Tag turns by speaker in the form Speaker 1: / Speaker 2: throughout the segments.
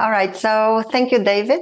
Speaker 1: All right. So thank you, David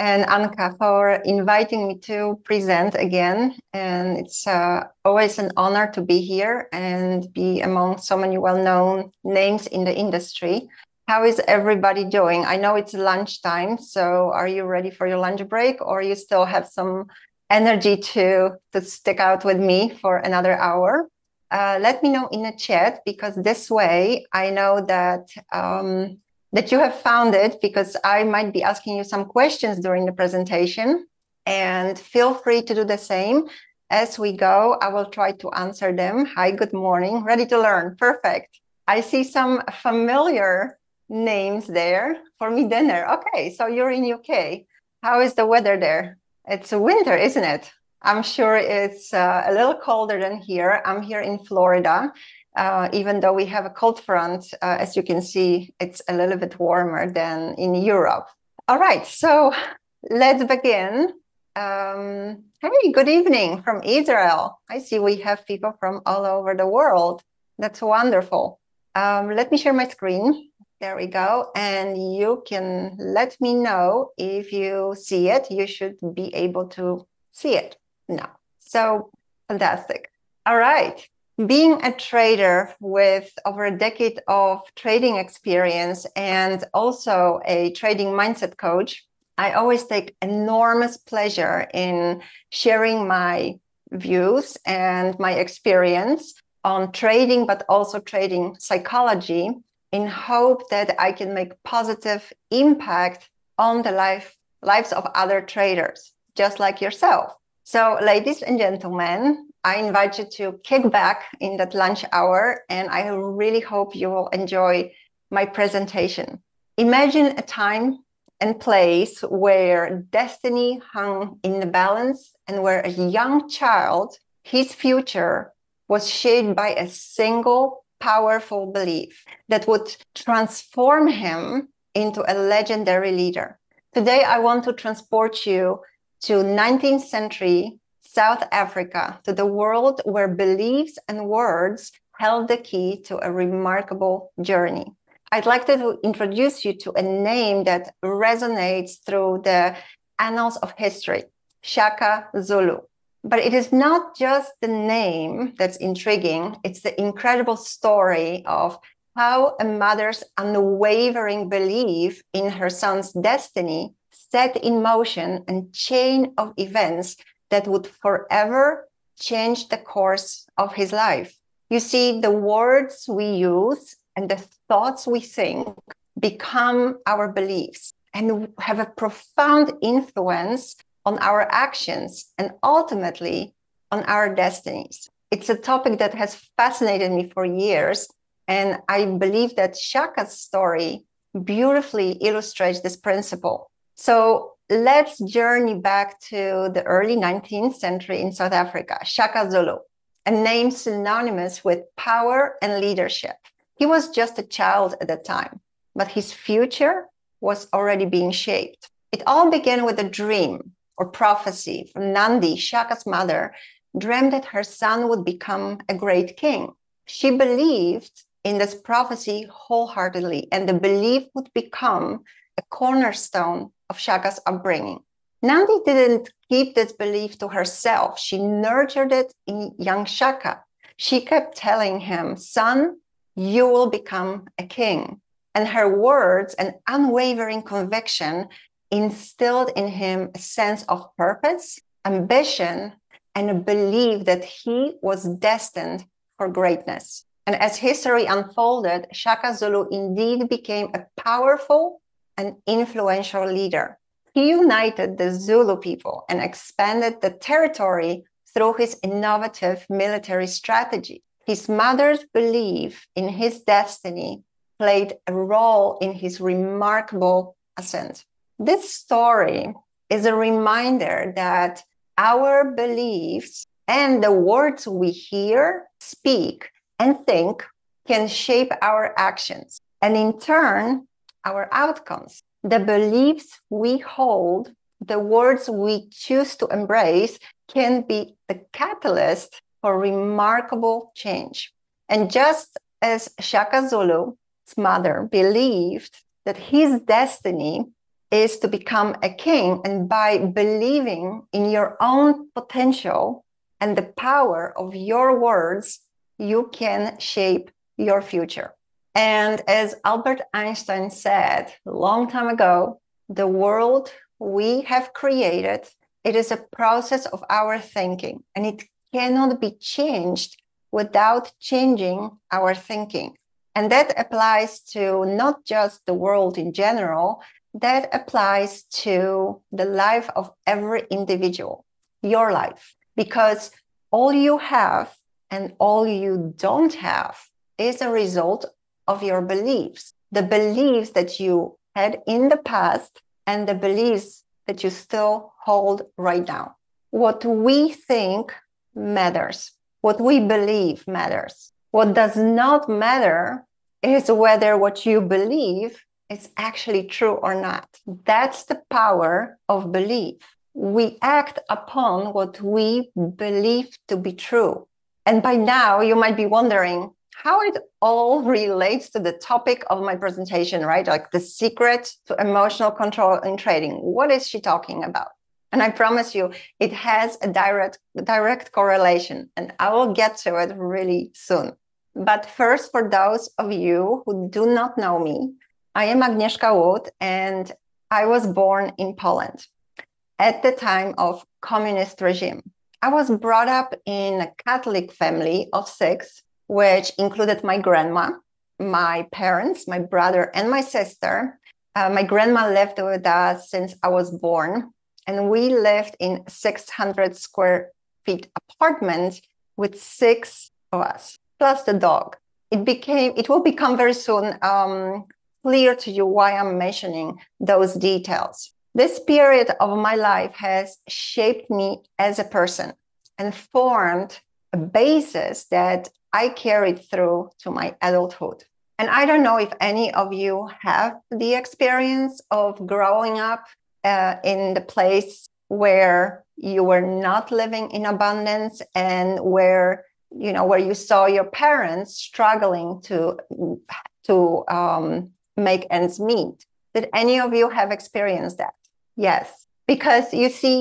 Speaker 1: and Anka, for inviting me to present again. And it's uh, always an honor to be here and be among so many well known names in the industry. How is everybody doing? I know it's lunchtime. So are you ready for your lunch break or you still have some energy to, to stick out with me for another hour? Uh, let me know in the chat because this way I know that um, that you have found it because I might be asking you some questions during the presentation. And feel free to do the same as we go. I will try to answer them. Hi, good morning. Ready to learn. Perfect. I see some familiar names there for me dinner. Okay, so you're in UK. How is the weather there? It's winter, isn't it? I'm sure it's uh, a little colder than here. I'm here in Florida uh, even though we have a cold front, uh, as you can see, it's a little bit warmer than in Europe. All right, so let's begin. Um, hey, good evening from Israel. I see we have people from all over the world. That's wonderful. Um, let me share my screen. There we go. And you can let me know if you see it. You should be able to see it now. So fantastic. All right being a trader with over a decade of trading experience and also a trading mindset coach, I always take enormous pleasure in sharing my views and my experience on trading, but also trading psychology in hope that I can make positive impact on the life, lives of other traders, just like yourself. So, ladies and gentlemen, I invite you to kick back in that lunch hour, and I really hope you will enjoy my presentation. Imagine a time and place where destiny hung in the balance and where a young child, his future was shaped by a single powerful belief that would transform him into a legendary leader. Today, I want to transport you to 19th century South Africa to the world where beliefs and words held the key to a remarkable journey. I'd like to introduce you to a name that resonates through the annals of history, Shaka Zulu. But it is not just the name that's intriguing, it's the incredible story of how a mother's unwavering belief in her son's destiny set in motion a chain of events that would forever change the course of his life. You see, the words we use and the thoughts we think become our beliefs and have a profound influence on our actions and ultimately on our destinies. It's a topic that has fascinated me for years. And I believe that Shaka's story beautifully illustrates this principle. So let's journey back to the early 19th century in South Africa, Shaka Zulu, a name synonymous with power and leadership. He was just a child at the time, but his future was already being shaped. It all began with a dream or prophecy from Nandi, Shaka's mother, dreamed that her son would become a great king. She believed in this prophecy wholeheartedly, and the belief would become a cornerstone of Shaka's upbringing. Nandi didn't keep this belief to herself. She nurtured it in young Shaka. She kept telling him, Son, you will become a king. And her words and unwavering conviction instilled in him a sense of purpose, ambition, and a belief that he was destined for greatness. And as history unfolded, Shaka Zulu indeed became a powerful an influential leader. He united the Zulu people and expanded the territory through his innovative military strategy. His mother's belief in his destiny played a role in his remarkable ascent. This story is a reminder that our beliefs and the words we hear, speak, and think can shape our actions and in turn our outcomes. The beliefs we hold, the words we choose to embrace can be the catalyst for remarkable change. And just as Shaka Zulu's mother believed that his destiny is to become a king. And by believing in your own potential and the power of your words, you can shape your future. And as Albert Einstein said a long time ago, the world we have created, it is a process of our thinking and it cannot be changed without changing our thinking. And that applies to not just the world in general, that applies to the life of every individual, your life, because all you have and all you don't have is a result of your beliefs, the beliefs that you had in the past and the beliefs that you still hold right now. What we think matters. What we believe matters. What does not matter is whether what you believe is actually true or not. That's the power of belief. We act upon what we believe to be true. And by now, you might be wondering how it all relates to the topic of my presentation, right? Like the secret to emotional control in trading. What is she talking about? And I promise you, it has a direct direct correlation, and I will get to it really soon. But first, for those of you who do not know me, I am Agnieszka Wood, and I was born in Poland at the time of communist regime. I was brought up in a Catholic family of six which included my grandma, my parents, my brother, and my sister. Uh, my grandma lived with us since I was born, and we lived in 600 square feet apartment with six of us plus the dog. It became it will become very soon um, clear to you why I'm mentioning those details. This period of my life has shaped me as a person and formed a basis that I carried through to my adulthood. And I don't know if any of you have the experience of growing up uh, in the place where you were not living in abundance and where you know where you saw your parents struggling to to um, make ends meet. Did any of you have experienced that? Yes. Because you see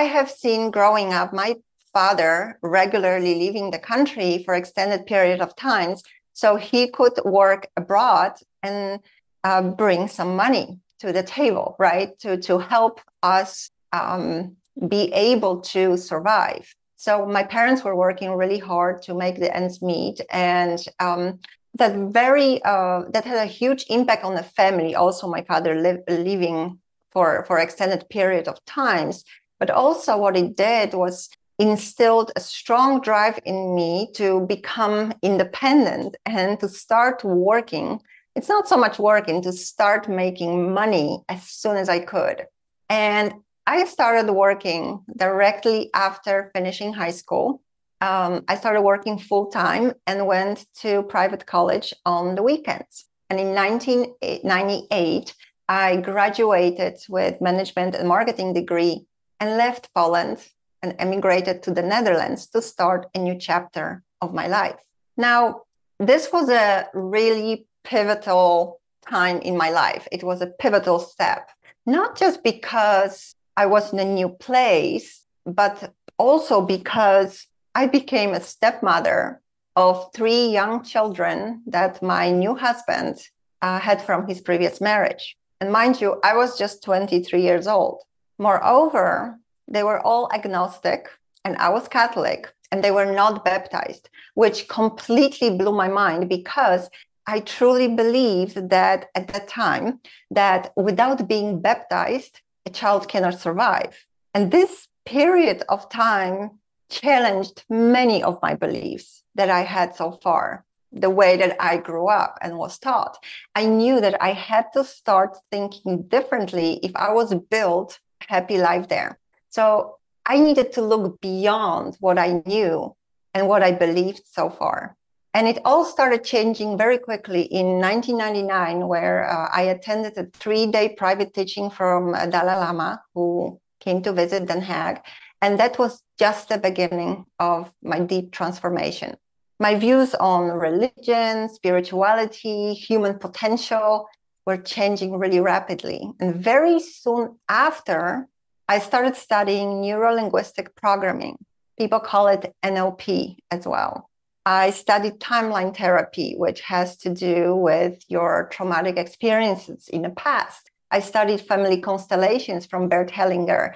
Speaker 1: i have seen growing up my father regularly leaving the country for extended period of times so he could work abroad and uh, bring some money to the table right? To to help us um, be able to survive. So my parents were working really hard to make the ends meet and um, that very uh, that had a huge impact on the family also my father li- living for for extended period of times. But also what it did was instilled a strong drive in me to become independent and to start working. It's not so much working, to start making money as soon as I could. And I started working directly after finishing high school. Um, I started working full time and went to private college on the weekends. And in 1998, I graduated with management and marketing degree and left Poland and emigrated to the Netherlands to start a new chapter of my life. Now, this was a really pivotal time in my life. It was a pivotal step, not just because I was in a new place, but also because I became a stepmother of three young children that my new husband uh, had from his previous marriage. And mind you, I was just 23 years old. Moreover, they were all agnostic and I was Catholic and they were not baptized, which completely blew my mind because I truly believed that at that time that without being baptized, a child cannot survive. And this period of time challenged many of my beliefs that I had so far, the way that I grew up and was taught. I knew that I had to start thinking differently if I was built happy life there. So I needed to look beyond what I knew and what I believed so far. And it all started changing very quickly in 1999, where uh, I attended a three day private teaching from uh, Dalai Lama, who came to visit Den Haag. And that was just the beginning of my deep transformation. My views on religion, spirituality, human potential were changing really rapidly. And very soon after, I started studying neuro linguistic programming. People call it NLP as well. I studied timeline therapy, which has to do with your traumatic experiences in the past. I studied family constellations from Bert Hellinger,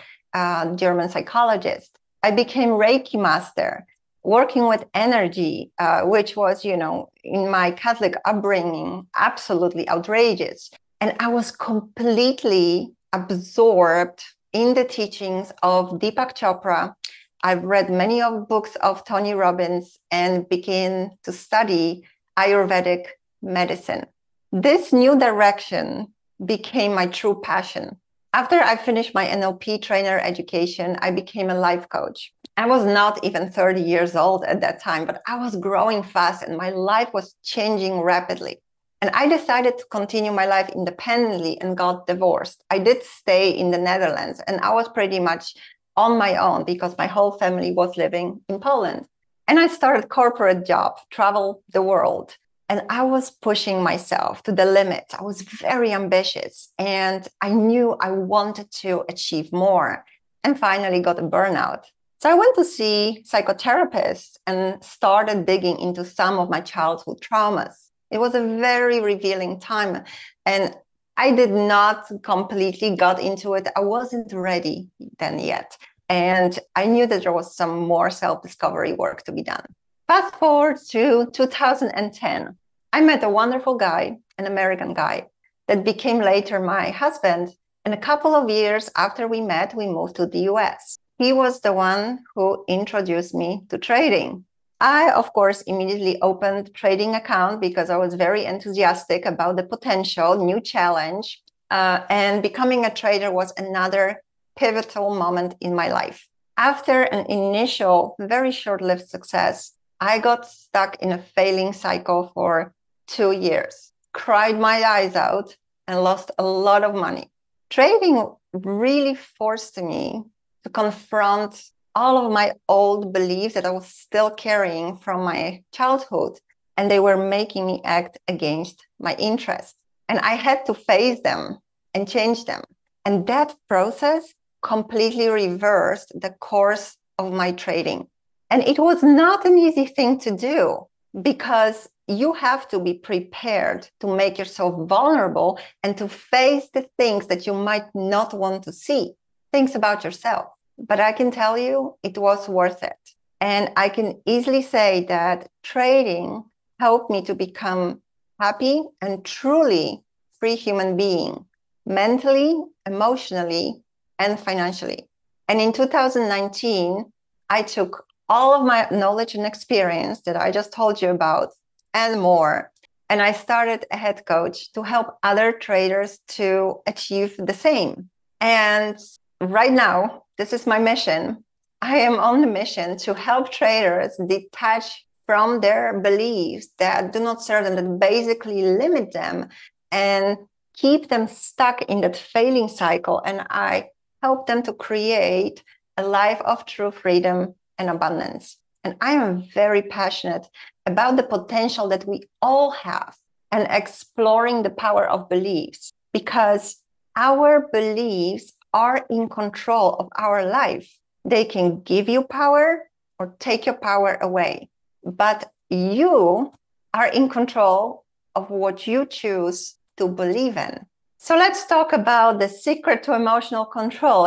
Speaker 1: German psychologist. I became Reiki master, working with energy, uh, which was, you know, in my Catholic upbringing, absolutely outrageous. And I was completely absorbed in the teachings of Deepak Chopra. I've read many of books of Tony Robbins and began to study Ayurvedic medicine. This new direction became my true passion. After I finished my NLP trainer education, I became a life coach. I was not even 30 years old at that time, but I was growing fast and my life was changing rapidly. And I decided to continue my life independently and got divorced. I did stay in the Netherlands and I was pretty much on my own because my whole family was living in Poland. And I started corporate job, travel the world. And I was pushing myself to the limits. I was very ambitious and I knew I wanted to achieve more and finally got a burnout. So I went to see psychotherapists and started digging into some of my childhood traumas. It was a very revealing time and I did not completely got into it. I wasn't ready then yet. And I knew that there was some more self discovery work to be done. Fast forward to 2010. I met a wonderful guy, an American guy, that became later my husband. And a couple of years after we met, we moved to the US. He was the one who introduced me to trading. I, of course, immediately opened trading account because I was very enthusiastic about the potential new challenge. Uh, and becoming a trader was another pivotal moment in my life. After an initial, very short lived success, I got stuck in a failing cycle for two years, cried my eyes out, and lost a lot of money. Trading really forced me to confront all of my old beliefs that I was still carrying from my childhood, and they were making me act against my interest. And I had to face them and change them. And that process completely reversed the course of my trading. And it was not an easy thing to do because you have to be prepared to make yourself vulnerable and to face the things that you might not want to see, things about yourself. But I can tell you it was worth it. And I can easily say that trading helped me to become happy and truly free human being, mentally, emotionally, and financially. And in 2019, I took all of my knowledge and experience that I just told you about and more. And I started AheadCoach to help other traders to achieve the same. And right now, this is my mission. I am on the mission to help traders detach from their beliefs that do not serve them, that basically limit them and keep them stuck in that failing cycle. And I help them to create a life of true freedom and abundance. And I am very passionate about the potential that we all have and exploring the power of beliefs because our beliefs are in control of our life. They can give you power or take your power away. But you are in control of what you choose to believe in. So let's talk about the secret to emotional control.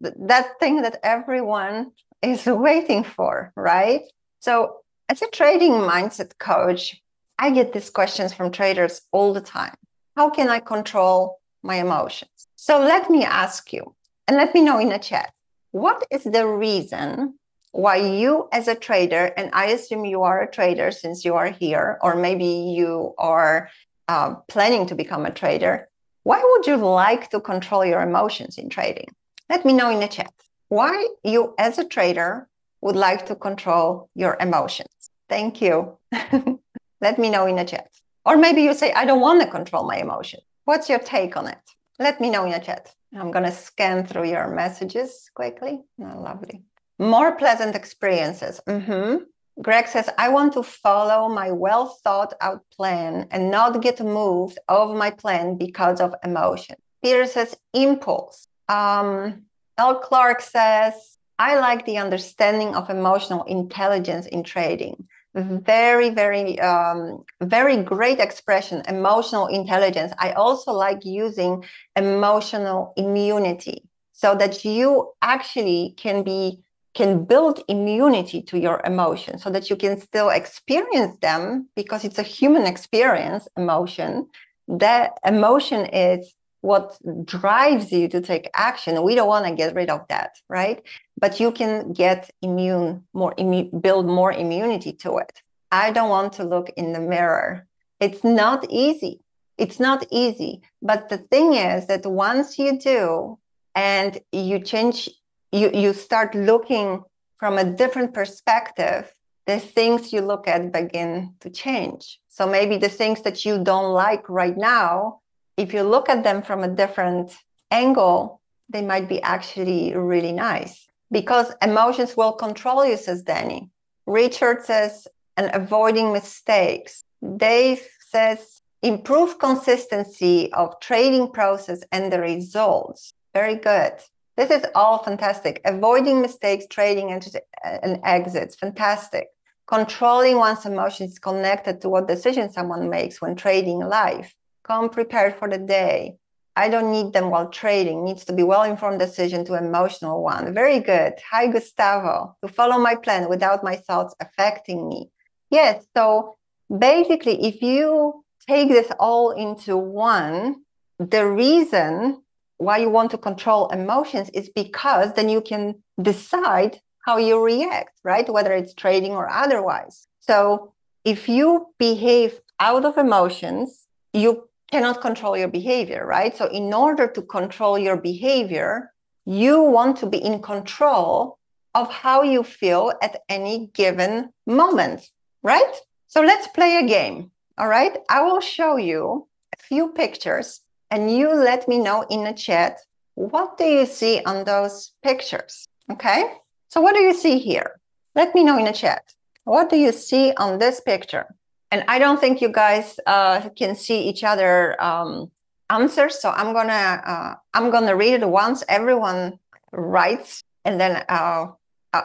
Speaker 1: That thing that everyone is waiting for, right? So as a trading mindset coach, I get these questions from traders all the time. How can I control my emotions? So let me ask you, and let me know in the chat, what is the reason why you as a trader, and I assume you are a trader since you are here, or maybe you are uh, planning to become a trader, why would you like to control your emotions in trading? Let me know in the chat. Why you as a trader would like to control your emotions. Thank you. Let me know in the chat. Or maybe you say, I don't want to control my emotions. What's your take on it? Let me know in the chat. I'm going to scan through your messages quickly. Oh, lovely. More pleasant experiences. Mm-hmm. Greg says, I want to follow my well thought out plan and not get moved off my plan because of emotion. Peter says, impulse. Um, L. Clark says, I like the understanding of emotional intelligence in trading. Very, very, um, very great expression, emotional intelligence. I also like using emotional immunity so that you actually can be can build immunity to your emotions so that you can still experience them because it's a human experience emotion that emotion is what drives you to take action. We don't want to get rid of that right? But you can get immune more build more immunity to it. I don't want to look in the mirror. It's not easy. It's not easy. But the thing is that once you do and you change you you start looking from a different perspective the things you look at begin to change. So maybe the things that you don't like right now if you look at them from a different angle they might be actually really nice because emotions will control you says danny richard says and avoiding mistakes dave says improve consistency of trading process and the results very good this is all fantastic. Avoiding mistakes, trading, and, and exits, fantastic. Controlling one's emotions connected to what decision someone makes when trading live. Come prepared for the day. I don't need them while trading. Needs to be well-informed decision to emotional one. Very good. Hi, Gustavo. To follow my plan without my thoughts affecting me. Yes. So basically, if you take this all into one, the reason why you want to control emotions is because then you can decide how you react, right? Whether it's trading or otherwise. So if you behave out of emotions, you cannot control your behavior, right? So in order to control your behavior, you want to be in control of how you feel at any given moment, right? So let's play a game. All right. I will show you a few pictures and you let me know in the chat what do you see on those pictures okay so what do you see here let me know in the chat what do you see on this picture and i don't think you guys uh, can see each other um, answers. So i'm gonna uh, i'm gonna read it once everyone writes and then uh,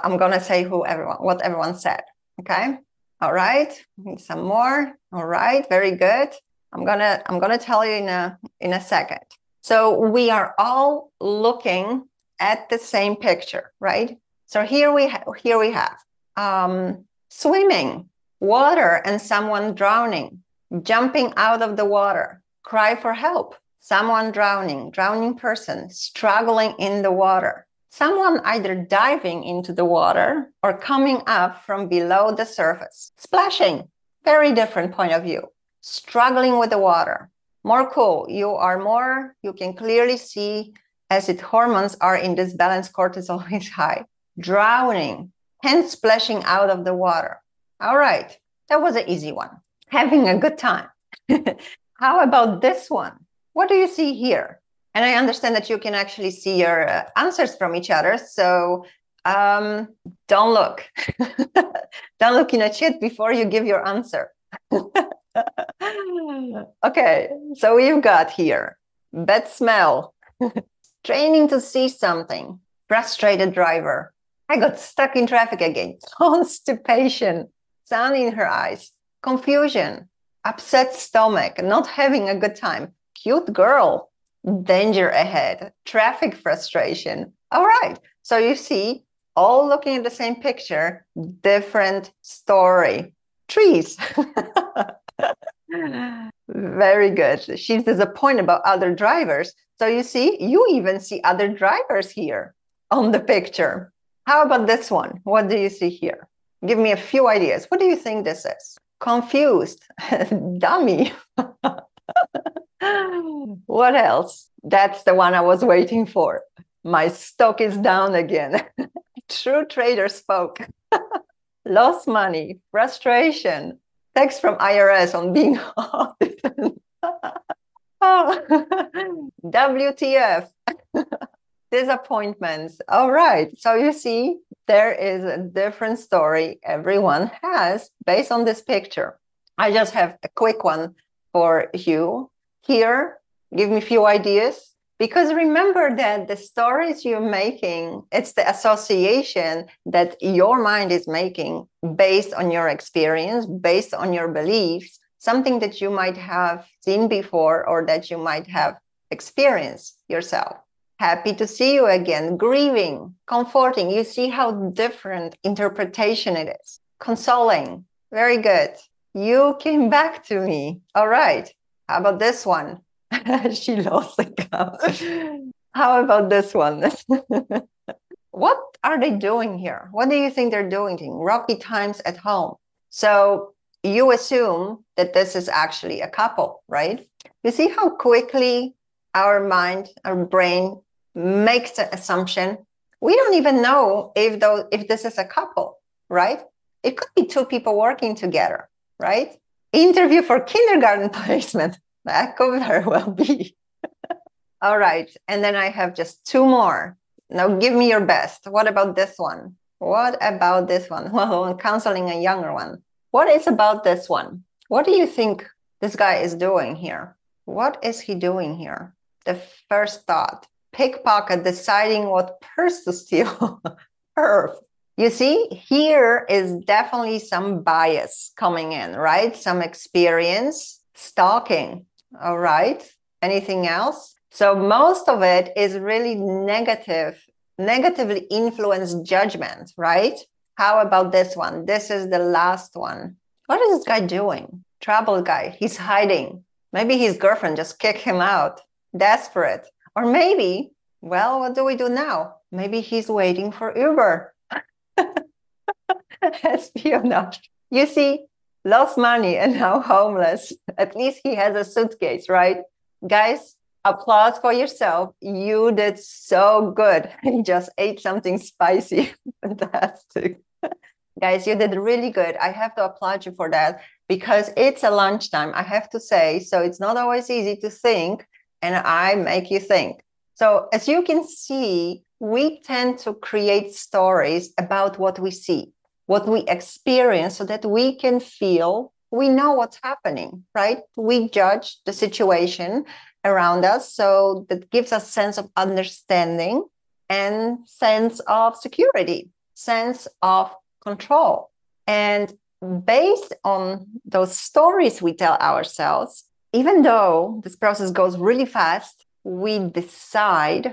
Speaker 1: i'm gonna say who everyone what everyone said. Okay? All right. Some more. All right. Very good. I'm gonna I'm gonna tell you in a in a second. So we are all looking at the same picture, right? So here we ha- here we have um, swimming, water, and someone drowning, jumping out of the water, cry for help, someone drowning, drowning person struggling in the water, someone either diving into the water or coming up from below the surface, splashing. Very different point of view struggling with the water. More cool. You are more, you can clearly see as acid hormones are in this balance, cortisol is high. Drowning, hence splashing out of the water. All right, that was an easy one. Having a good time. How about this one? What do you see here? And I understand that you can actually see your uh, answers from each other. So um, don't look. don't look in a chat before you give your answer. okay, so we've got here bad smell, training to see something, frustrated driver. I got stuck in traffic again, constipation, sun in her eyes, confusion, upset stomach, not having a good time, cute girl, danger ahead, traffic frustration. All right, so you see, all looking at the same picture, different story. Trees. Very good. She's disappointed about other drivers. So you see, you even see other drivers here on the picture. How about this one? What do you see here? Give me a few ideas. What do you think this is? Confused, dummy. what else? That's the one I was waiting for. My stock is down again. True trader spoke. Lost money, frustration, text from IRS on being audited. oh. WTF. Disappointments. All right. So you see, there is a different story everyone has based on this picture. I just have a quick one for you here. Give me a few ideas. Because remember that the stories you're making, it's the association that your mind is making based on your experience, based on your beliefs, something that you might have seen before or that you might have experienced yourself. Happy to see you again, grieving, comforting. You see how different interpretation it is. Consoling. Very good. You came back to me. All right. How about this one? she lost the count. How about this one? what are they doing here? What do you think they're doing? Rocky times at home. So you assume that this is actually a couple, right? You see how quickly our mind, our brain makes the assumption. We don't even know if though if this is a couple, right? It could be two people working together, right? Interview for kindergarten placement. That could very well be. All right. And then I have just two more. Now give me your best. What about this one? What about this one? Well, I'm counseling a younger one. What is about this one? What do you think this guy is doing here? What is he doing here? The first thought pickpocket deciding what purse to steal. Perf. You see, here is definitely some bias coming in, right? Some experience, stalking. All right. Anything else? So most of it is really negative, negatively influenced judgment, right? How about this one? This is the last one. What is this guy doing? Trouble guy. He's hiding. Maybe his girlfriend just kicked him out. Desperate. Or maybe, well, what do we do now? Maybe he's waiting for Uber. Espionage. You see, lost money and now homeless. At least he has a suitcase, right? Guys, applause for yourself. You did so good. You just ate something spicy. Fantastic. Guys, you did really good. I have to applaud you for that because it's a lunchtime, I have to say. So it's not always easy to think, and I make you think. So, as you can see, we tend to create stories about what we see what we experience so that we can feel we know what's happening right we judge the situation around us so that gives us sense of understanding and sense of security sense of control and based on those stories we tell ourselves even though this process goes really fast we decide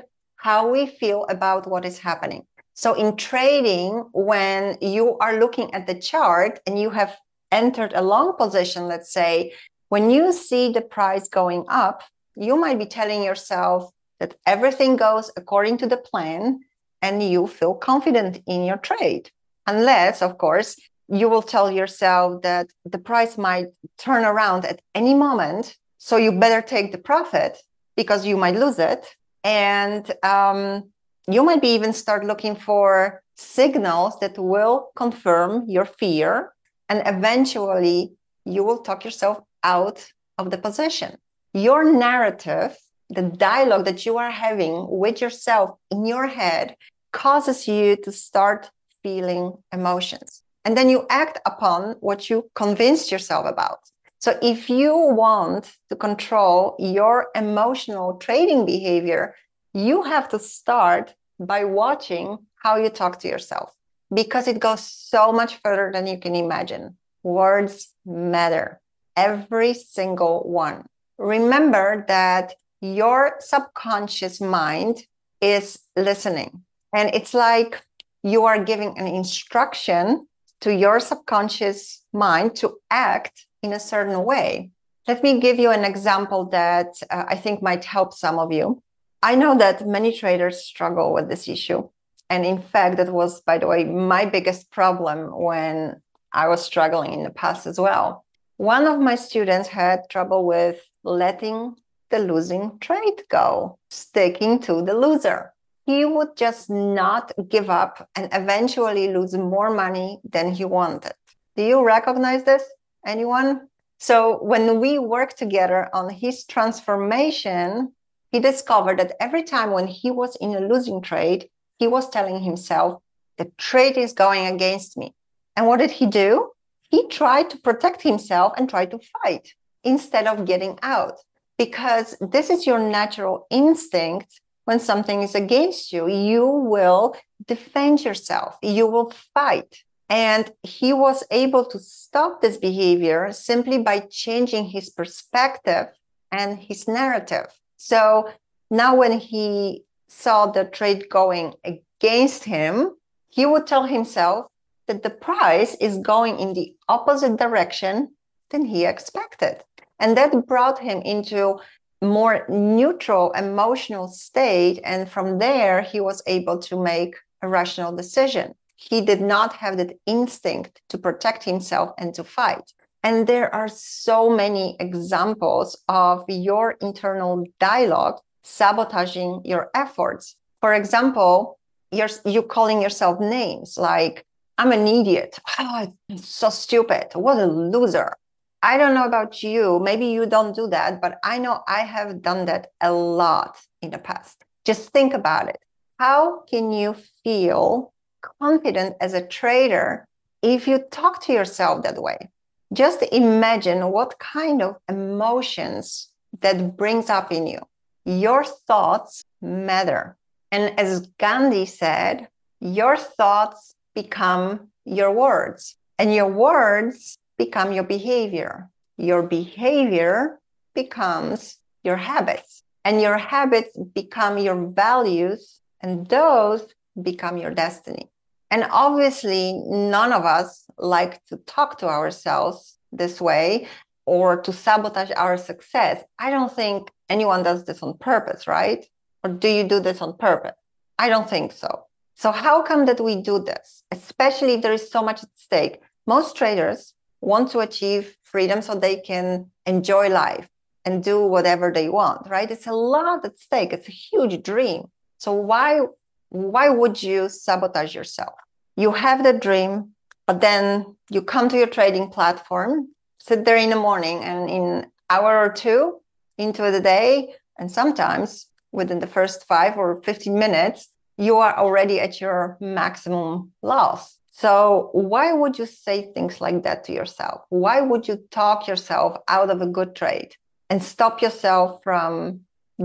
Speaker 1: how we feel about what is happening so in trading, when you are looking at the chart and you have entered a long position, let's say, when you see the price going up, you might be telling yourself that everything goes according to the plan and you feel confident in your trade. Unless, of course, you will tell yourself that the price might turn around at any moment. So you better take the profit because you might lose it. And um, you might be even start looking for signals that will confirm your fear and eventually you will talk yourself out of the position your narrative the dialogue that you are having with yourself in your head causes you to start feeling emotions and then you act upon what you convinced yourself about so if you want to control your emotional trading behavior you have to start by watching how you talk to yourself because it goes so much further than you can imagine. Words matter, every single one. Remember that your subconscious mind is listening. And it's like you are giving an instruction to your subconscious mind to act in a certain way. Let me give you an example that uh, I think might help some of you. I know that many traders struggle with this issue. And in fact, that was, by the way, my biggest problem when I was struggling in the past as well. One of my students had trouble with letting the losing trade go, sticking to the loser. He would just not give up and eventually lose more money than he wanted. Do you recognize this? Anyone? So, when we work together on his transformation, he discovered that every time when he was in a losing trade, he was telling himself, the trade is going against me. And what did he do? He tried to protect himself and try to fight instead of getting out because this is your natural instinct when something is against you you will defend yourself. You will fight. And he was able to stop this behavior simply by changing his perspective and his narrative. So now when he saw the trade going against him he would tell himself that the price is going in the opposite direction than he expected. And that brought him into more neutral emotional state and from there he was able to make a rational decision. He did not have that instinct to protect himself and to fight. And there are so many examples of your internal dialogue sabotaging your efforts. For example you're you calling yourself names like i'm an idiot. Ah, oh, i'm so stupid. What a loser I don't know about you. Maybe you don't do that, but I know I have done that a lot in the past. Just think about it. How can you feel confident as a trader if you talk to yourself that way? Just imagine what kind of emotions that brings up in you. Your thoughts matter. And as Gandhi said, your thoughts become your words, and your words become your behavior. Your behavior becomes your habits, and your habits become your values, and those become your destiny. And obviously, none of us like to talk to ourselves this way or to sabotage our success. I don't think anyone does this on purpose, right? Or do you do this on purpose? I don't think so. So, how come that we do this, especially if there is so much at stake? Most traders want to achieve freedom so they can enjoy life and do whatever they want right? It's a lot at stake. It's a huge dream. So why why would you sabotage yourself? You have the dream but then you come to your trading platform sit there in the morning and in hour or two into the day and sometimes within the first 5 or 15 minutes you are already at your maximum loss so, why would you say things like that to yourself? Why would you talk yourself out of a good trade and stop yourself from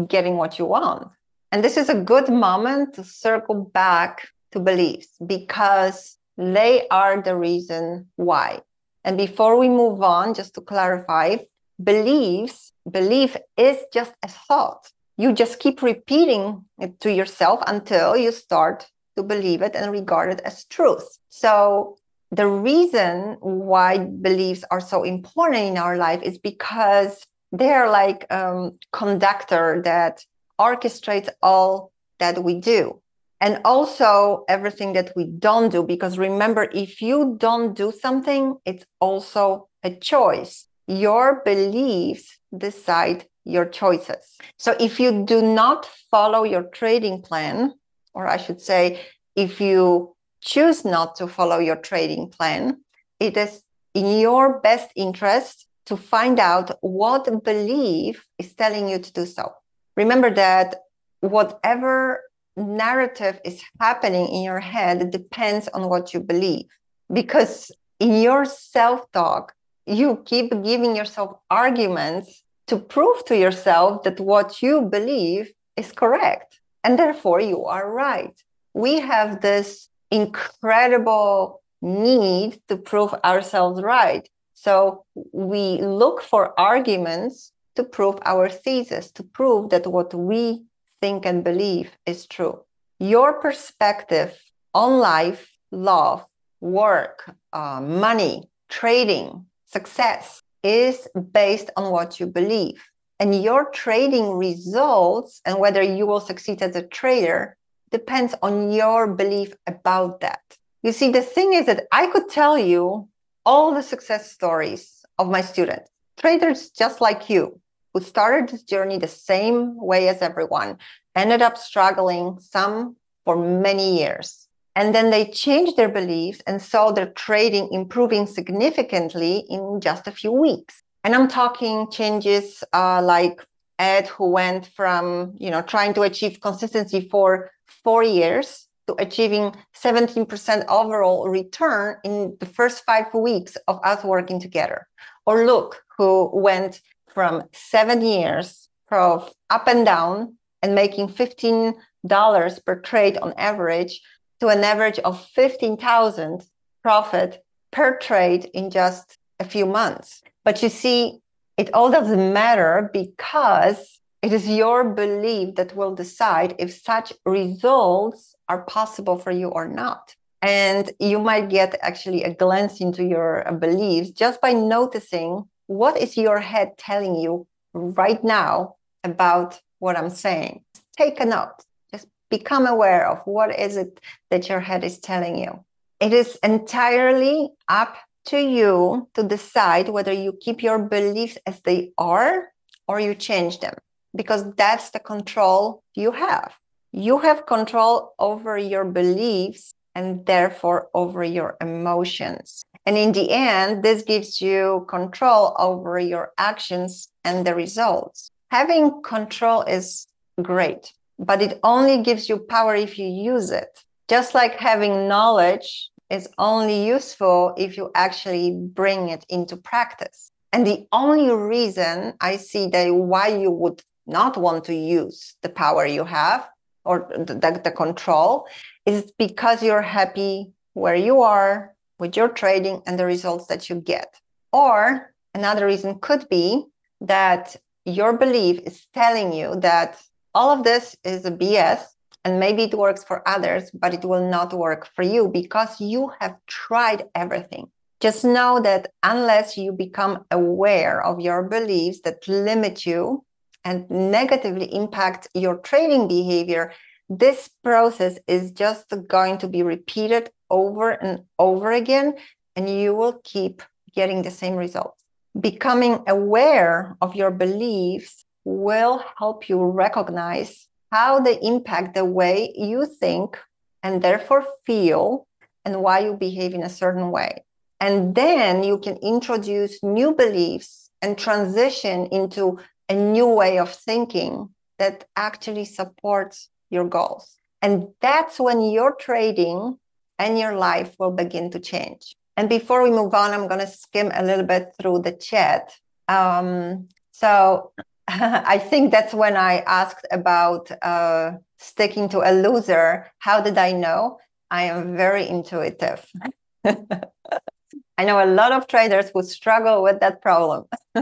Speaker 1: getting what you want? And this is a good moment to circle back to beliefs because they are the reason why. And before we move on, just to clarify, beliefs, belief is just a thought. You just keep repeating it to yourself until you start to believe it and regard it as truth. So the reason why beliefs are so important in our life is because they're like um, conductor that orchestrates all that we do. And also everything that we don't do because remember if you don't do something it's also a choice. Your beliefs decide your choices. So if you do not follow your trading plan or I should say, if you choose not to follow your trading plan, it is in your best interest to find out what belief is telling you to do so. Remember that whatever narrative is happening in your head depends on what you believe. Because in your self talk, you keep giving yourself arguments to prove to yourself that what you believe is correct and therefore you are right. We have this incredible need to prove ourselves right. So we look for arguments to prove our thesis, to prove that what we think and believe is true. Your perspective on life, love, work, uh, money, trading, success is based on what you believe and your trading results and whether you will succeed as a trader depends on your belief about that. You see, the thing is that I could tell you all the success stories of my students, traders just like you, who started this journey the same way as everyone, ended up struggling, some for many years. And then they changed their beliefs and saw their trading improving significantly in just a few weeks and i'm talking changes uh, like ed who went from you know trying to achieve consistency for four years to achieving 17% overall return in the first five weeks of us working together. Or look, who went from seven years of up and down and making $15 per trade on average to an average of 15,000 profit per trade in just a few months. But you see, it all doesn't matter because it is your belief that will decide if such results are possible for you or not. And you might get actually a glance into your beliefs just by noticing what is your head telling you right now about what I'm saying. Take a note. Just become aware of what is it that your head is telling you. It is entirely up to you to decide whether you keep your beliefs as they are or you change them because that's the control you have. You have control over your beliefs and therefore over your emotions. And in the end, this gives you control over your actions and the results. Having control is great, but it only gives you power if you use it. Just like having knowledge is only useful if you actually bring it into practice. And the only reason I see that why you would not want to use the power you have or the, the control is because you're happy where you are with your trading and the results that you get. Or another reason could be that your belief is telling you that all of this is a BS and maybe it works for others, but it will not work for you because you have tried everything. Just know that unless you become aware of your beliefs that limit you and negatively impact your trading behavior, this process is just going to be repeated over and over again, and you will keep getting the same results. Becoming aware of your beliefs will help you recognize how they impact the way you think and therefore feel and why you behave in a certain way. And then you can introduce new beliefs and transition into a new way of thinking that actually supports your goals. And that's when your trading and your life will begin to change. And before we move on, I'm going to skim a little bit through the chat. Um, so I think that's when I asked about uh, sticking to a loser. How did I know? I am very intuitive. I know a lot of traders who struggle with that problem.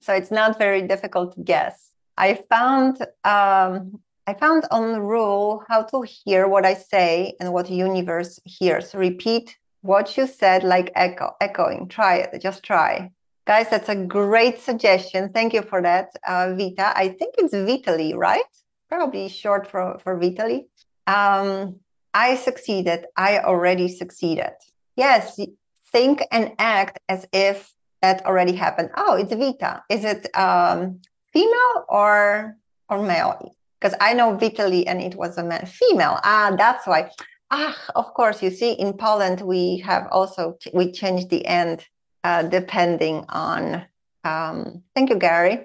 Speaker 1: so it's not very difficult to guess. I found um, I found on the rule how to hear what I say and what universe hears. Repeat what you said like echo, echoing. Try it. Just try. Guys, that's a great suggestion. Thank you for that, uh, Vita. I think it's Vitali, right? Probably short for, for Vitali. Um, I succeeded. I already succeeded. Yes, think and act as if that already happened. Oh, it's Vita. Is it um, female or or male? Because I know Vitali and it was a man. Female. Ah, that's why. Ah, of course. You see, in Poland we have also we changed the end uh, depending on. Um, thank you, Gary.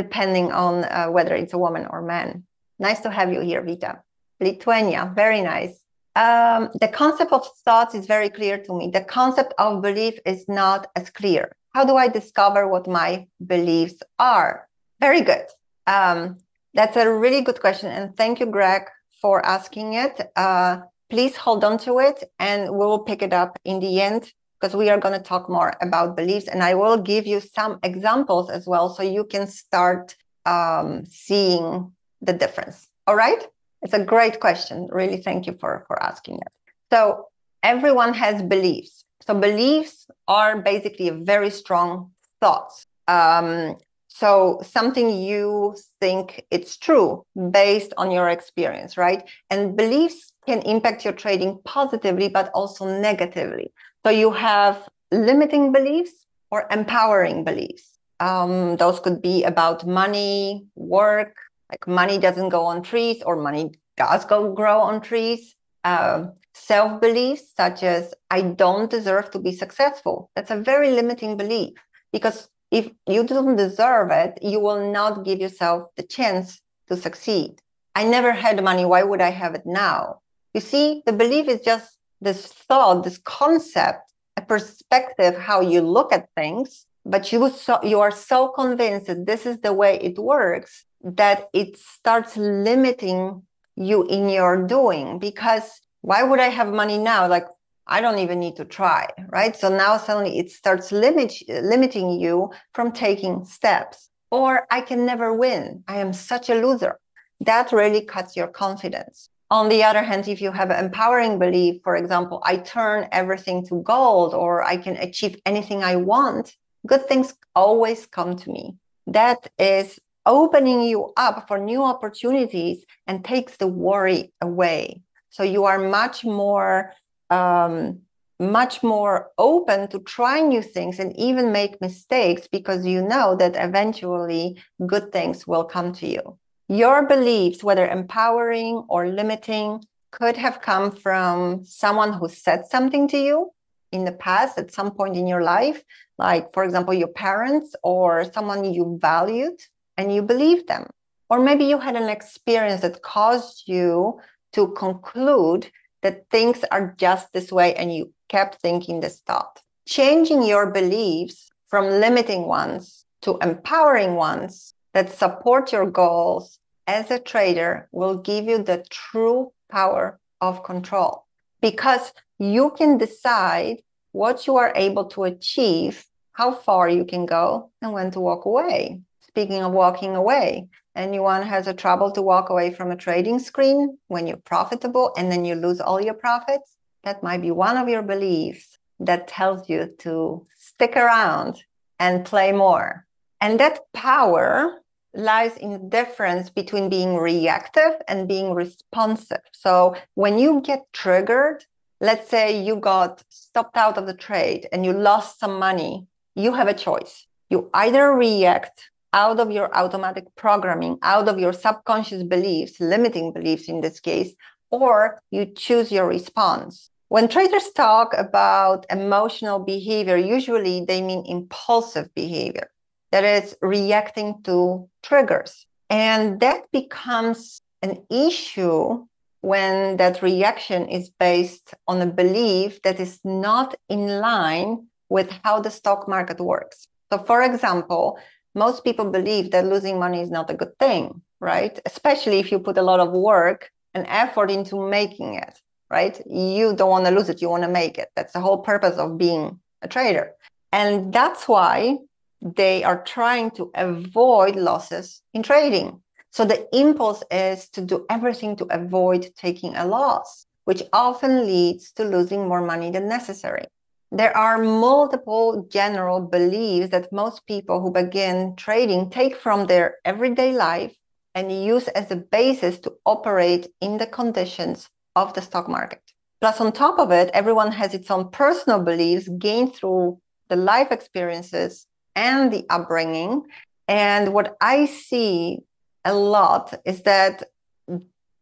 Speaker 1: Depending on uh, whether it's a woman or man. Nice to have you here, Vita. Lithuania, very nice. Um, the concept of thoughts is very clear to me. The concept of belief is not as clear. How do I discover what my beliefs are? Very good. Um, that's a really good question. And thank you, Greg, for asking it. Uh, please hold on to it and we will pick it up in the end because we are going to talk more about beliefs. And I will give you some examples as well so you can start um, seeing the difference. All right? It's a great question. Really, thank you for, for asking it. So, everyone has beliefs. So, beliefs are basically very strong thoughts. Um, so, something you think it's true based on your experience, right? And beliefs can impact your trading positively, but also negatively. So, you have limiting beliefs or empowering beliefs. Um, those could be about money, work, like money doesn't go on trees or money does go grow on trees. Uh, Self beliefs such as I don't deserve to be successful. That's a very limiting belief because if you don't deserve it, you will not give yourself the chance to succeed. I never had money. Why would I have it now? You see, the belief is just this thought, this concept, a perspective, how you look at things. But you so you are so convinced that this is the way it works that it starts limiting you in your doing because why would I have money now? Like I don't even need to try, right? So now suddenly it starts limit, limiting you from taking steps. Or I can never win. I am such a loser. That really cuts your confidence. On the other hand, if you have an empowering belief, for example, I turn everything to gold or I can achieve anything I want, good things always come to me. That is opening you up for new opportunities and takes the worry away. So you are much more um, much more open to try new things and even make mistakes because you know that eventually good things will come to you. Your beliefs, whether empowering or limiting, could have come from someone who said something to you in the past at some point in your life, like, for example, your parents or someone you valued and you believed them. Or maybe you had an experience that caused you to conclude that things are just this way and you kept thinking this thought. Changing your beliefs from limiting ones to empowering ones that support your goals as a trader will give you the true power of control because you can decide what you are able to achieve, how far you can go, and when to walk away. Speaking of walking away, anyone has a trouble to walk away from a trading screen when you're profitable and then you lose all your profits, that might be one of your beliefs that tells you to stick around and play more. And that power lies in the difference between being reactive and being responsive. So when you get triggered, let's say you got stopped out of the trade and you lost some money, you have a choice. You either react out of your automatic programming, out of your subconscious beliefs, limiting beliefs in this case, or you choose your response. When traders talk about emotional behavior, usually they mean impulsive behavior, that is reacting to triggers. And that becomes an issue when that reaction is based on a belief that is not in line with how the stock market works. So, for example, most people believe that losing money is not a good thing, right? Especially if you put a lot of work and effort into making it, right? You don't want to lose it, you want to make it. That's the whole purpose of being a trader. And that's why they are trying to avoid losses in trading. So the impulse is to do everything to avoid taking a loss, which often leads to losing more money than necessary there are multiple general beliefs that most people who begin trading take from their everyday life and use as a basis to operate in the conditions of the stock market. Plus, on top of it, everyone has its own personal beliefs gained through the life experiences and the upbringing. And what I see a lot is that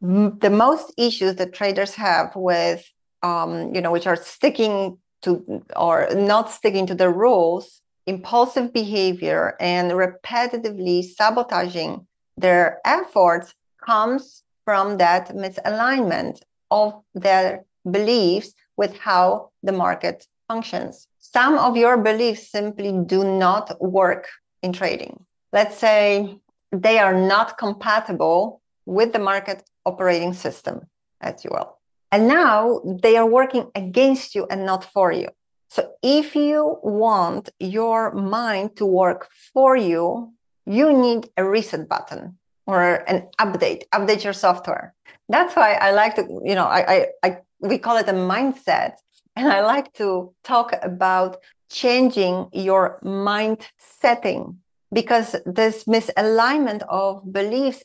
Speaker 1: the most issues that traders have with, um, you know, which are sticking to or not sticking to the rules, impulsive behavior, and repetitively sabotaging their efforts comes from that misalignment of their beliefs with how the market functions. Some of your beliefs simply do not work in trading. Let's say they are not compatible with the market operating system, as you will. And now they are working against you and not for you. So if you want your mind to work for you, you need a reset button or an update, update your software. That's why I like to, you know, I, I, I we call it a mindset. And I like to talk about changing your mind setting because this misalignment of beliefs,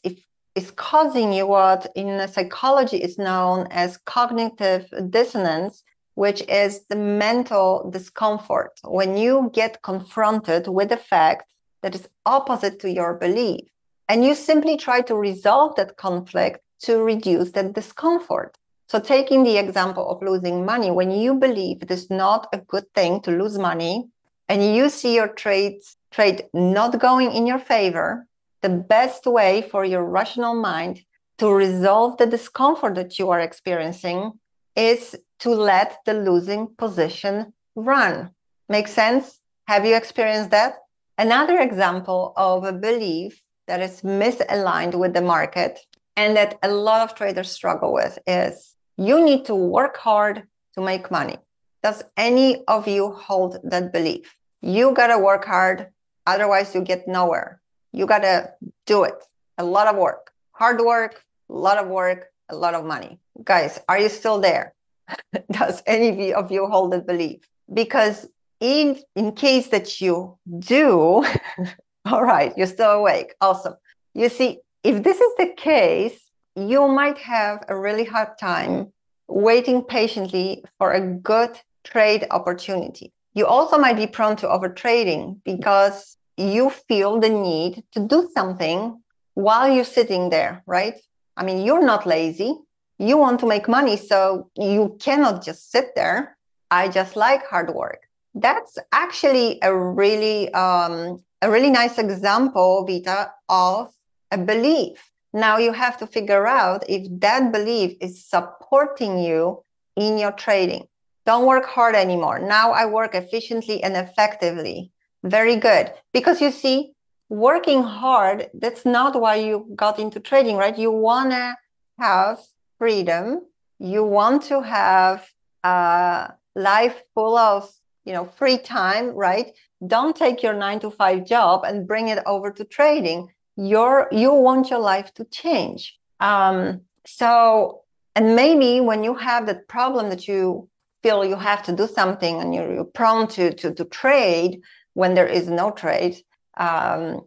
Speaker 1: is causing you what in psychology is known as cognitive dissonance, which is the mental discomfort when you get confronted with a fact that is opposite to your belief. And you simply try to resolve that conflict to reduce that discomfort. So, taking the example of losing money, when you believe it is not a good thing to lose money and you see your trades, trade not going in your favor, the best way for your rational mind to resolve the discomfort that you are experiencing is to let the losing position run. Make sense? Have you experienced that? Another example of a belief that is misaligned with the market and that a lot of traders struggle with is you need to work hard to make money. Does any of you hold that belief? You got to work hard, otherwise, you get nowhere. You got to do it. A lot of work, hard work, a lot of work, a lot of money. Guys, are you still there? Does any of you hold that belief? Because in, in case that you do, all right, you're still awake. Awesome. You see, if this is the case, you might have a really hard time waiting patiently for a good trade opportunity. You also might be prone to overtrading because you feel the need to do something while you're sitting there, right? I mean, you're not lazy. You want to make money, so you cannot just sit there. I just like hard work. That's actually a really um, a really nice example, Vita, of a belief. Now you have to figure out if that belief is supporting you in your trading. Don't work hard anymore. Now I work efficiently and effectively. Very good. Because you see, working hard, that's not why you got into trading, right? You want to have freedom. You want to have a life full of, you know, free time, right? Don't take your nine to five job and bring it over to trading. You're, you want your life to change. Um, so, and maybe when you have that problem that you feel you have to do something and you're, you're prone to, to, to trade when there is no trade, um,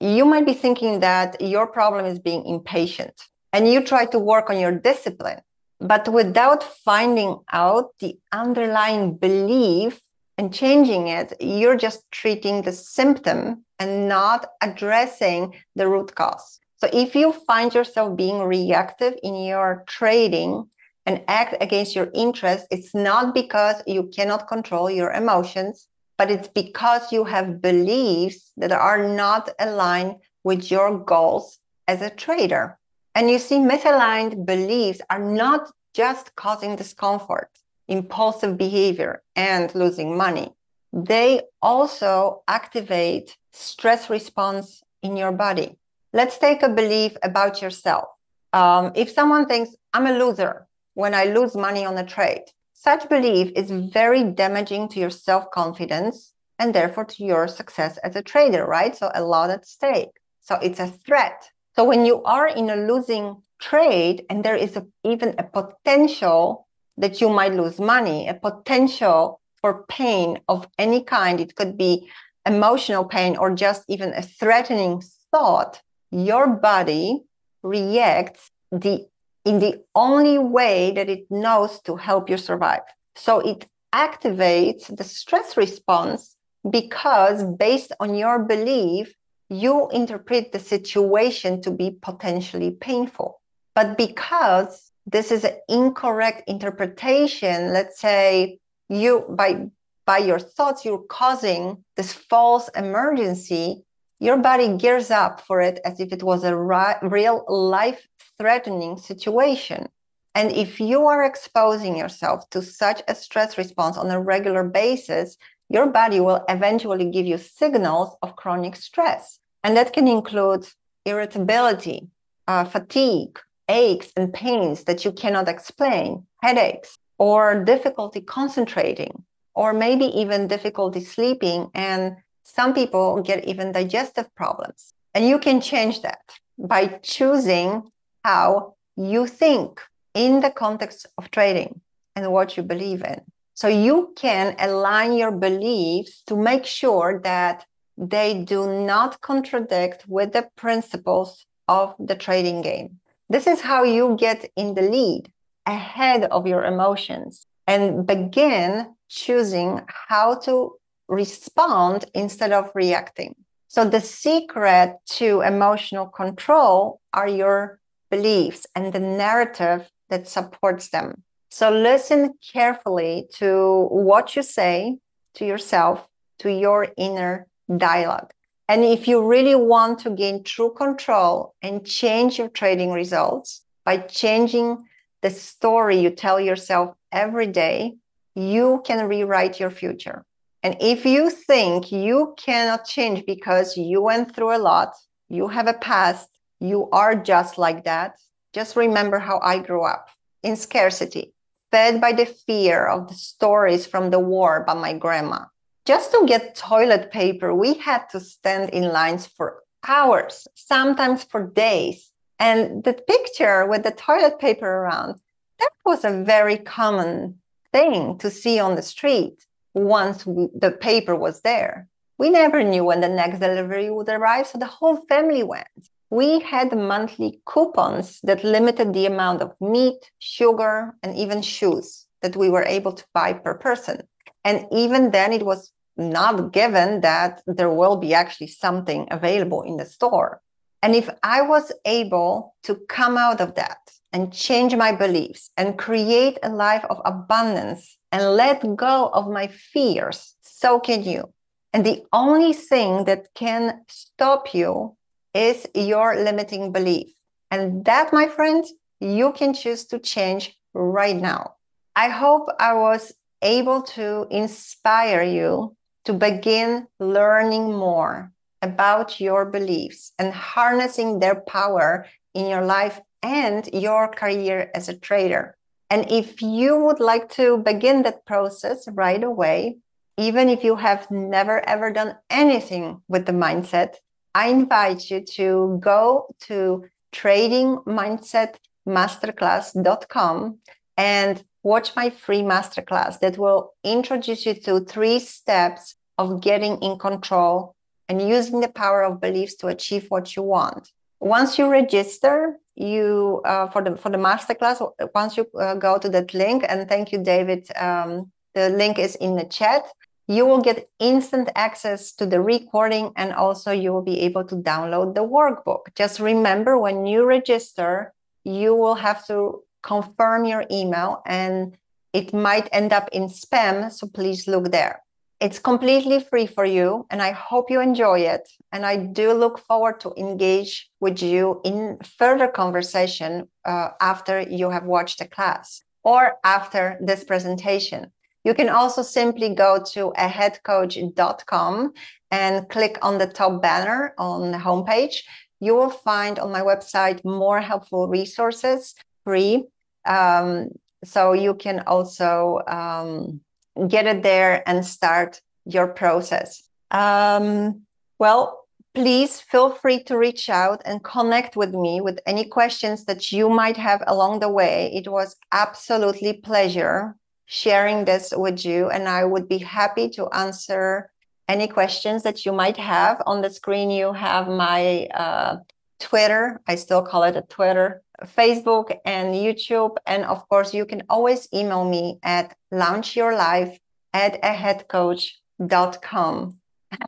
Speaker 1: you might be thinking that your problem is being impatient and you try to work on your discipline. But without finding out the underlying belief and changing it, you're just treating the symptom and not addressing the root cause. So if you find yourself being reactive in your trading and act against your interest, it's not because you cannot control your emotions, but it's because you have beliefs that are not aligned with your goals as a trader. And you see, misaligned beliefs are not just causing discomfort, impulsive behavior, and losing money. They also activate stress response in your body. Let's take a belief about yourself. Um, if someone thinks, I'm a loser when I lose money on a trade, such belief is very damaging to your self confidence and therefore to your success as a trader, right? So, a lot at stake. So, it's a threat. So, when you are in a losing trade and there is a, even a potential that you might lose money, a potential for pain of any kind, it could be emotional pain or just even a threatening thought, your body reacts the in the only way that it knows to help you survive. So it activates the stress response because based on your belief, you interpret the situation to be potentially painful. But because this is an incorrect interpretation, let's say you by by your thoughts you're causing this false emergency your body gears up for it as if it was a ri- real life threatening situation. And if you are exposing yourself to such a stress response on a regular basis, your body will eventually give you signals of chronic stress. And that can include irritability, uh, fatigue, aches and pains that you cannot explain, headaches, or difficulty concentrating, or maybe even difficulty sleeping and some people get even digestive problems. And you can change that by choosing how you think in the context of trading and what you believe in. So you can align your beliefs to make sure that they do not contradict with the principles of the trading game. This is how you get in the lead ahead of your emotions and begin choosing how to respond instead of reacting. So, the secret to emotional control are your beliefs and the narrative that supports them. So, listen carefully to what you say to yourself, to your inner dialogue. And if you really want to gain true control and change your trading results by changing the story you tell yourself every day, you can rewrite your future. And if you think you cannot change because you went through a lot, you have a past, you are just like that, just remember how I grew up in scarcity, fed by the fear of the stories from the war by my grandma just to get toilet paper, we had to stand in lines for hours, sometimes for days. And the picture with the toilet paper around, that was a very common thing to see on the street once we, the paper was there. We never knew when the next delivery would arrive, so the whole family went. We had monthly coupons that limited the amount of meat, sugar, and even shoes that we were able to buy per person. And even then, it was not given that there will be actually something available in the store. And if I was able to come out of that and change my beliefs and create a life of abundance and let go of my fears, so can you. And the only thing that can stop you is your limiting belief. And that, my friend, you can choose to change right now. I hope I was able to inspire you to begin learning more about your beliefs and harnessing their power in your life and your career as a trader. And if you would like to begin that process right away, even if you have never ever done anything with the mindset, I invite you to go to tradingmindsetmasterclass.com and watch my free masterclass that will introduce you to three steps of getting in control and using the power of beliefs to achieve what you want. Once you register, you uh, for the for the masterclass. Once you uh, go to that link, and thank you, David. Um, the link is in the chat. You will get instant access to the recording, and also you will be able to download the workbook. Just remember, when you register, you will have to confirm your email and it might end up in spam. So please look there. It's completely free for you, and I hope you enjoy it. And I do look forward to engage with you in further conversation uh, after you have watched the class or after this presentation. You can also simply go to aheadcoach.com and click on the top banner on the homepage. You will find on my website more helpful resources free um, so you can also um, get it there and start your process. Um, well, please feel free to reach out and connect with me with any questions that you might have along the way. It was absolutely pleasure sharing this with you, and I would be happy to answer any questions that you might have. On the screen, you have my uh, Twitter. I still call it a Twitter Facebook and YouTube. And of course, you can always email me at launchyourlife at aheadcoach.com.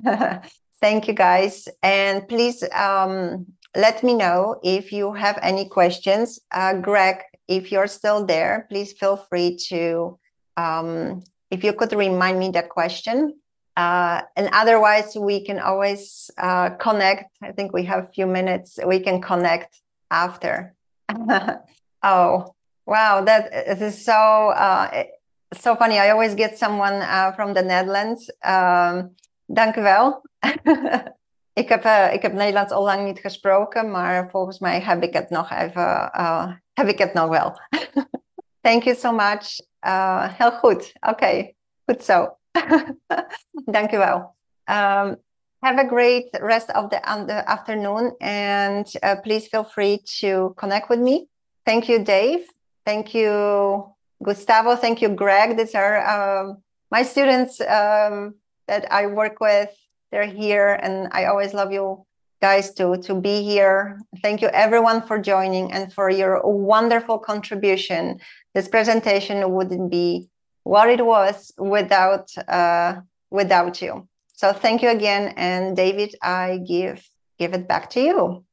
Speaker 1: Thank you, guys. And please um, let me know if you have any questions. Uh, Greg, if you're still there, please feel free to, um, if you could remind me the question. Uh, and otherwise, we can always uh, connect. I think we have a few minutes. We can connect after. oh, wow. That is so uh, so funny. I always get someone uh, from the Netherlands. Um, dank u wel. ik, heb, uh, ik heb Nederlands al lang niet gesproken, maar volgens mij heb ik het nog even, uh, heb ik het nog wel. Thank you so much. Uh, heel goed. Oké, okay. goed zo. Dank u wel. Um, have a great rest of the, afternoon and uh, please feel free to connect with me. Thank you, Dave. Thank you, Gustavo. Thank you, Greg. These are um, my students um, that I work with. They're here, and I always love you guys to to be here. Thank you, everyone, for joining and for your wonderful contribution. This presentation wouldn't be what it was without uh, without you. So thank you again. And David, I give give it back to you.